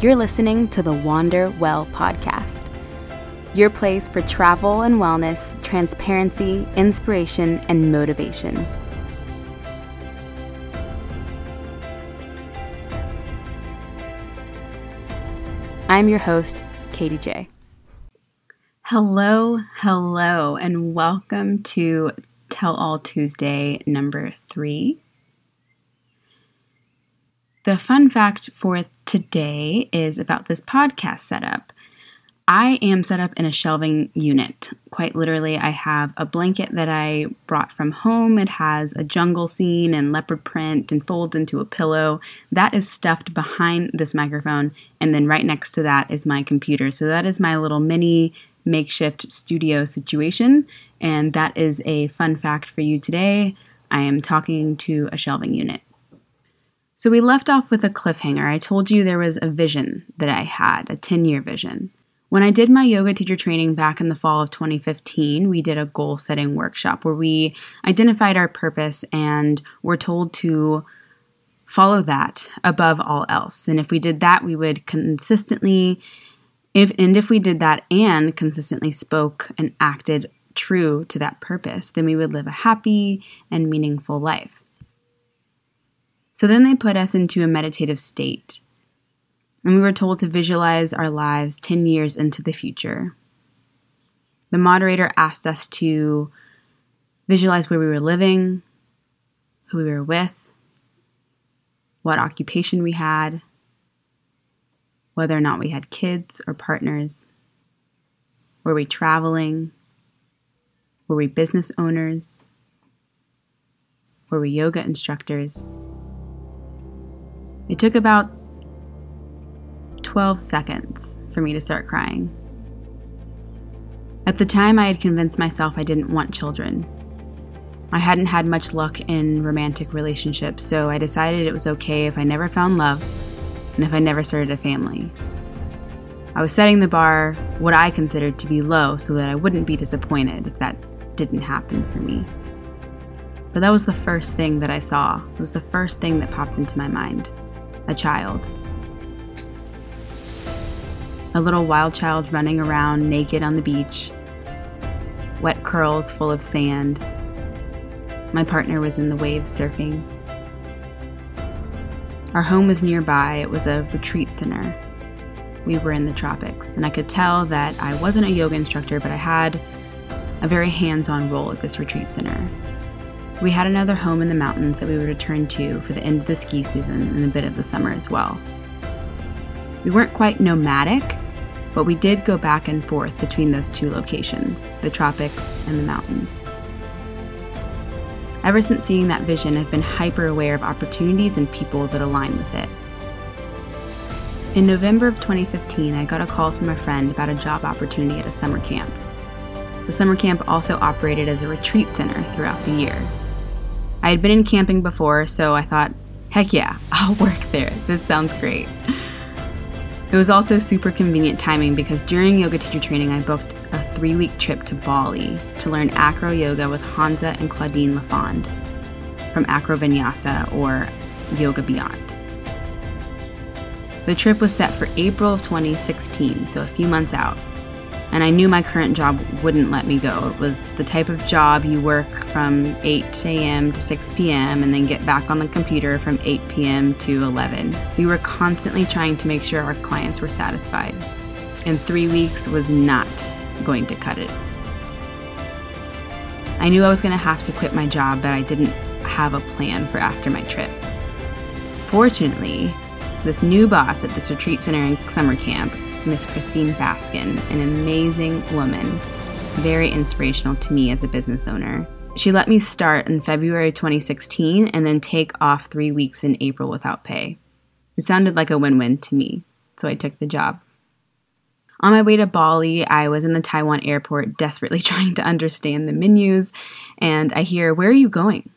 You're listening to the Wander Well podcast, your place for travel and wellness, transparency, inspiration, and motivation. I'm your host, Katie J. Hello, hello, and welcome to Tell All Tuesday number three. The fun fact for today is about this podcast setup. I am set up in a shelving unit. Quite literally, I have a blanket that I brought from home. It has a jungle scene and leopard print and folds into a pillow. That is stuffed behind this microphone, and then right next to that is my computer. So that is my little mini makeshift studio situation, and that is a fun fact for you today. I am talking to a shelving unit. So we left off with a cliffhanger. I told you there was a vision that I had, a 10 year vision. When I did my yoga teacher training back in the fall of 2015, we did a goal setting workshop where we identified our purpose and were told to follow that above all else. And if we did that, we would consistently if and if we did that and consistently spoke and acted true to that purpose, then we would live a happy and meaningful life. So then they put us into a meditative state. And we were told to visualize our lives 10 years into the future. The moderator asked us to visualize where we were living, who we were with, what occupation we had, whether or not we had kids or partners. Were we traveling? Were we business owners? Were we yoga instructors? It took about 12 seconds for me to start crying. At the time, I had convinced myself I didn't want children. I hadn't had much luck in romantic relationships, so I decided it was okay if I never found love and if I never started a family. I was setting the bar, what I considered to be low, so that I wouldn't be disappointed if that didn't happen for me. But that was the first thing that I saw. It was the first thing that popped into my mind a child. A little wild child running around naked on the beach, wet curls full of sand. My partner was in the waves surfing. Our home was nearby, it was a retreat center. We were in the tropics, and I could tell that I wasn't a yoga instructor, but I had a very hands on role at this retreat center. We had another home in the mountains that we would return to for the end of the ski season and a bit of the summer as well. We weren't quite nomadic, but we did go back and forth between those two locations, the tropics and the mountains. Ever since seeing that vision, I've been hyper aware of opportunities and people that align with it. In November of 2015, I got a call from a friend about a job opportunity at a summer camp. The summer camp also operated as a retreat center throughout the year, I had been in camping before, so I thought, heck yeah, I'll work there. This sounds great. It was also super convenient timing because during yoga teacher training, I booked a three week trip to Bali to learn acro yoga with Hansa and Claudine Lafond from Acro Vinyasa or Yoga Beyond. The trip was set for April of 2016, so a few months out and I knew my current job wouldn't let me go. It was the type of job you work from 8 a.m. to 6 p.m. and then get back on the computer from 8 p.m. to 11. We were constantly trying to make sure our clients were satisfied, and three weeks was not going to cut it. I knew I was going to have to quit my job, but I didn't have a plan for after my trip. Fortunately, this new boss at this retreat center and summer camp Miss Christine Baskin, an amazing woman, very inspirational to me as a business owner. She let me start in February 2016 and then take off three weeks in April without pay. It sounded like a win win to me, so I took the job. On my way to Bali, I was in the Taiwan airport desperately trying to understand the menus, and I hear, Where are you going?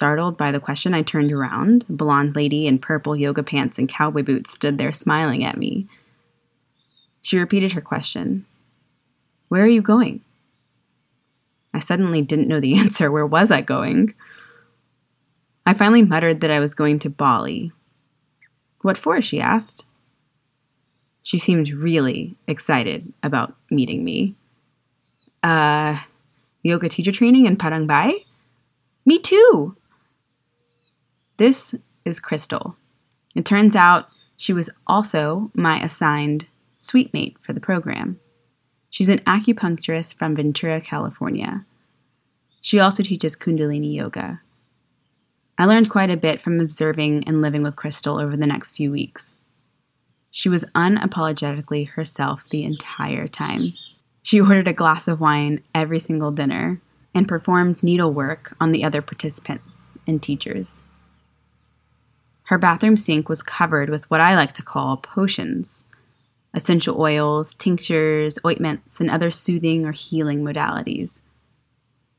Startled by the question, I turned around. A blonde lady in purple yoga pants and cowboy boots stood there smiling at me. She repeated her question Where are you going? I suddenly didn't know the answer. Where was I going? I finally muttered that I was going to Bali. What for? she asked. She seemed really excited about meeting me. Uh, yoga teacher training in Padang Bai? Me too! This is Crystal. It turns out she was also my assigned suite mate for the program. She's an acupuncturist from Ventura, California. She also teaches Kundalini Yoga. I learned quite a bit from observing and living with Crystal over the next few weeks. She was unapologetically herself the entire time. She ordered a glass of wine every single dinner and performed needlework on the other participants and teachers. Her bathroom sink was covered with what I like to call potions essential oils, tinctures, ointments, and other soothing or healing modalities.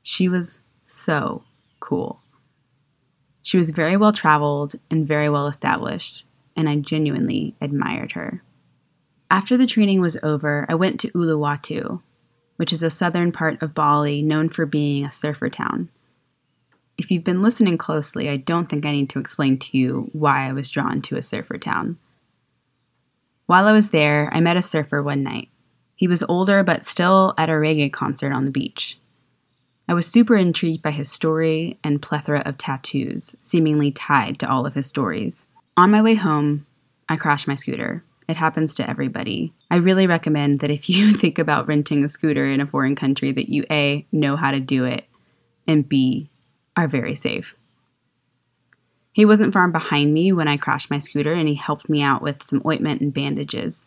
She was so cool. She was very well traveled and very well established, and I genuinely admired her. After the training was over, I went to Uluwatu, which is a southern part of Bali known for being a surfer town. If you've been listening closely, I don't think I need to explain to you why I was drawn to a surfer town. While I was there, I met a surfer one night. He was older, but still at a reggae concert on the beach. I was super intrigued by his story and plethora of tattoos, seemingly tied to all of his stories. On my way home, I crashed my scooter. It happens to everybody. I really recommend that if you think about renting a scooter in a foreign country that you A know how to do it and B are very safe. He wasn't far behind me when I crashed my scooter, and he helped me out with some ointment and bandages.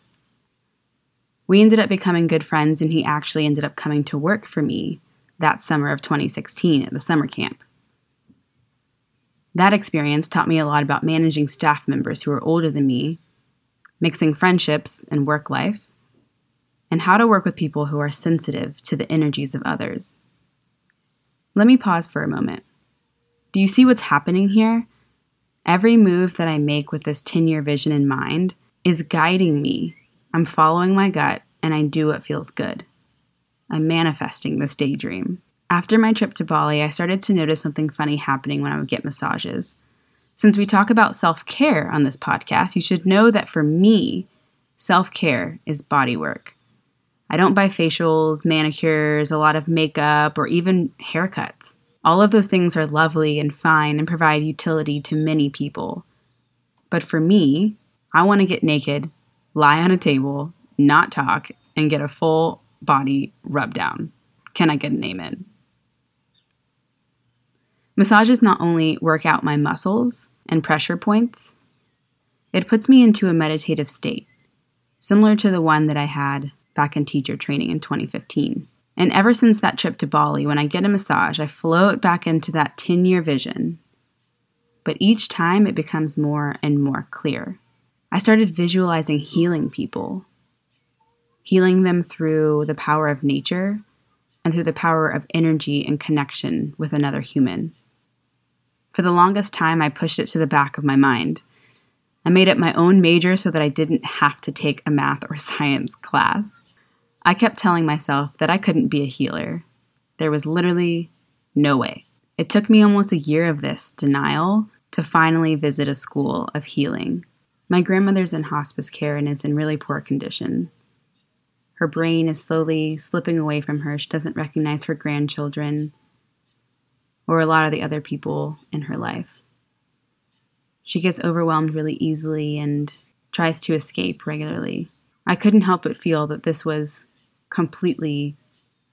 We ended up becoming good friends, and he actually ended up coming to work for me that summer of 2016 at the summer camp. That experience taught me a lot about managing staff members who are older than me, mixing friendships and work life, and how to work with people who are sensitive to the energies of others. Let me pause for a moment. Do you see what's happening here? Every move that I make with this 10 year vision in mind is guiding me. I'm following my gut and I do what feels good. I'm manifesting this daydream. After my trip to Bali, I started to notice something funny happening when I would get massages. Since we talk about self care on this podcast, you should know that for me, self care is body work. I don't buy facials, manicures, a lot of makeup, or even haircuts. All of those things are lovely and fine and provide utility to many people. But for me, I want to get naked, lie on a table, not talk, and get a full body rub down. Can I get an amen? Massages not only work out my muscles and pressure points, it puts me into a meditative state, similar to the one that I had back in teacher training in 2015. And ever since that trip to Bali, when I get a massage, I float back into that 10 year vision. But each time it becomes more and more clear. I started visualizing healing people, healing them through the power of nature and through the power of energy and connection with another human. For the longest time, I pushed it to the back of my mind. I made it my own major so that I didn't have to take a math or science class. I kept telling myself that I couldn't be a healer. There was literally no way. It took me almost a year of this denial to finally visit a school of healing. My grandmother's in hospice care and is in really poor condition. Her brain is slowly slipping away from her. She doesn't recognize her grandchildren or a lot of the other people in her life. She gets overwhelmed really easily and tries to escape regularly. I couldn't help but feel that this was completely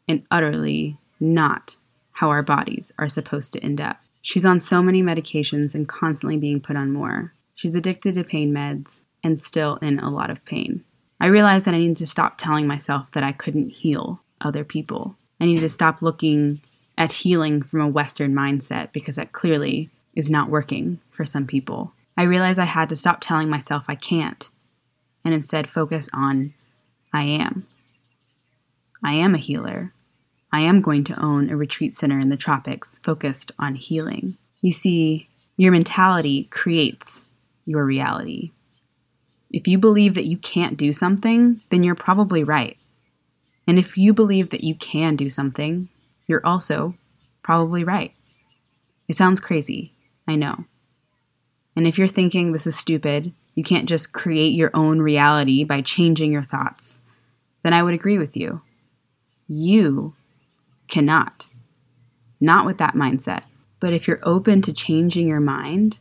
and utterly not how our bodies are supposed to end up. She's on so many medications and constantly being put on more. She's addicted to pain meds and still in a lot of pain. I realized that I needed to stop telling myself that I couldn't heal other people. I needed to stop looking at healing from a Western mindset because that clearly is not working for some people. I realized I had to stop telling myself I can't and instead focus on I am. I am a healer. I am going to own a retreat center in the tropics focused on healing. You see, your mentality creates your reality. If you believe that you can't do something, then you're probably right. And if you believe that you can do something, you're also probably right. It sounds crazy, I know. And if you're thinking this is stupid, you can't just create your own reality by changing your thoughts, then I would agree with you. You cannot. Not with that mindset. But if you're open to changing your mind,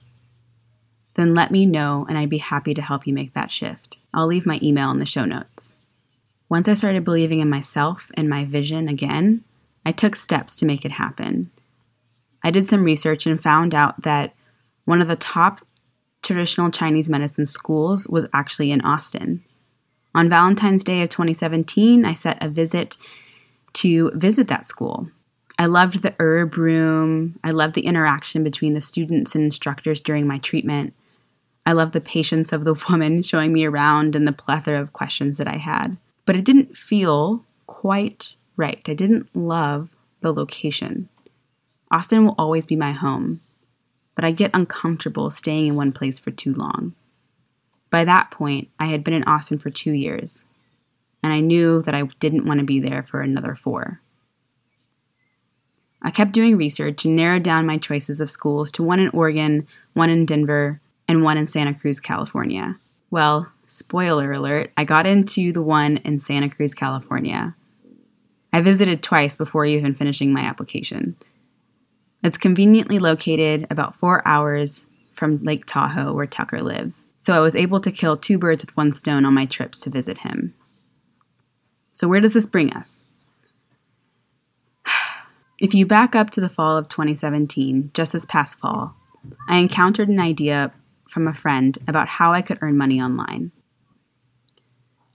then let me know and I'd be happy to help you make that shift. I'll leave my email in the show notes. Once I started believing in myself and my vision again, I took steps to make it happen. I did some research and found out that one of the top traditional Chinese medicine schools was actually in Austin. On Valentine's Day of 2017, I set a visit to visit that school. I loved the herb room. I loved the interaction between the students and instructors during my treatment. I loved the patience of the woman showing me around and the plethora of questions that I had. But it didn't feel quite right. I didn't love the location. Austin will always be my home, but I get uncomfortable staying in one place for too long. By that point, I had been in Austin for two years, and I knew that I didn't want to be there for another four. I kept doing research and narrowed down my choices of schools to one in Oregon, one in Denver, and one in Santa Cruz, California. Well, spoiler alert, I got into the one in Santa Cruz, California. I visited twice before even finishing my application. It's conveniently located about four hours from Lake Tahoe, where Tucker lives, so I was able to kill two birds with one stone on my trips to visit him. So, where does this bring us? If you back up to the fall of 2017, just this past fall, I encountered an idea from a friend about how I could earn money online.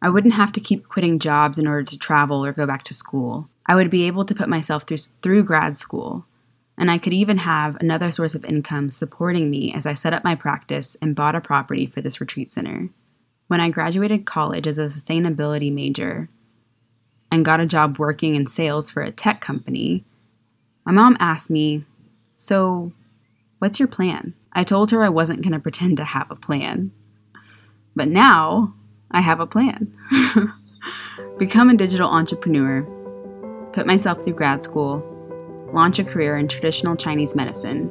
I wouldn't have to keep quitting jobs in order to travel or go back to school. I would be able to put myself through, through grad school, and I could even have another source of income supporting me as I set up my practice and bought a property for this retreat center. When I graduated college as a sustainability major and got a job working in sales for a tech company, my mom asked me, So, what's your plan? I told her I wasn't going to pretend to have a plan. But now I have a plan. Become a digital entrepreneur, put myself through grad school, launch a career in traditional Chinese medicine,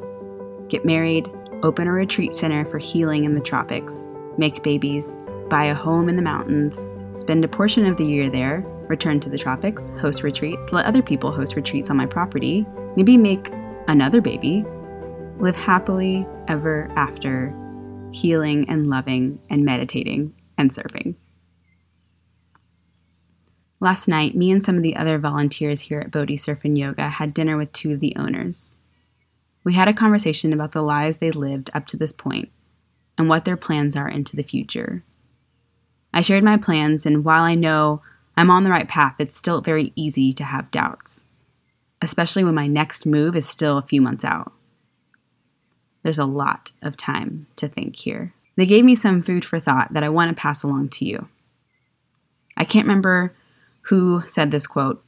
get married, open a retreat center for healing in the tropics, make babies, buy a home in the mountains, spend a portion of the year there, return to the tropics, host retreats, let other people host retreats on my property, maybe make another baby, live happily ever after, healing and loving and meditating and serving. Last night, me and some of the other volunteers here at Bodhi Surf and Yoga had dinner with two of the owners. We had a conversation about the lives they lived up to this point and what their plans are into the future. I shared my plans, and while I know I'm on the right path, it's still very easy to have doubts, especially when my next move is still a few months out. There's a lot of time to think here. They gave me some food for thought that I want to pass along to you. I can't remember who said this quote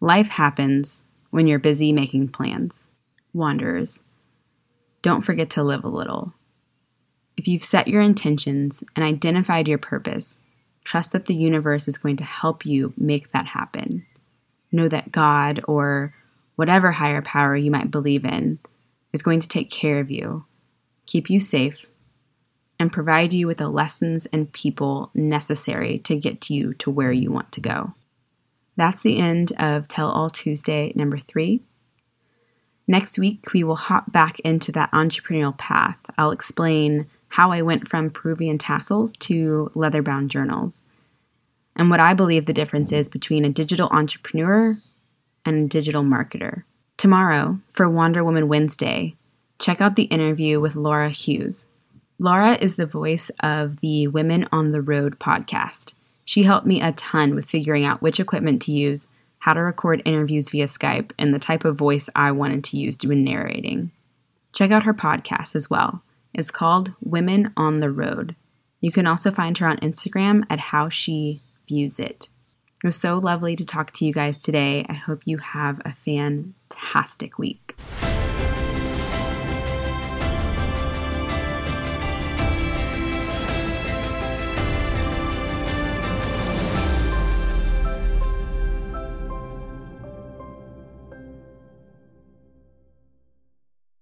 Life happens when you're busy making plans. Wanderers, don't forget to live a little. If you've set your intentions and identified your purpose, trust that the universe is going to help you make that happen. Know that God or whatever higher power you might believe in is going to take care of you, keep you safe, and provide you with the lessons and people necessary to get you to where you want to go. That's the end of Tell All Tuesday number three. Next week, we will hop back into that entrepreneurial path. I'll explain how I went from Peruvian tassels to leather bound journals, and what I believe the difference is between a digital entrepreneur and a digital marketer. Tomorrow, for Wonder Woman Wednesday, check out the interview with Laura Hughes. Laura is the voice of the Women on the Road podcast. She helped me a ton with figuring out which equipment to use, how to record interviews via Skype, and the type of voice I wanted to use when narrating. Check out her podcast as well. It's called Women on the Road. You can also find her on Instagram at How She Views It. It was so lovely to talk to you guys today. I hope you have a fantastic week.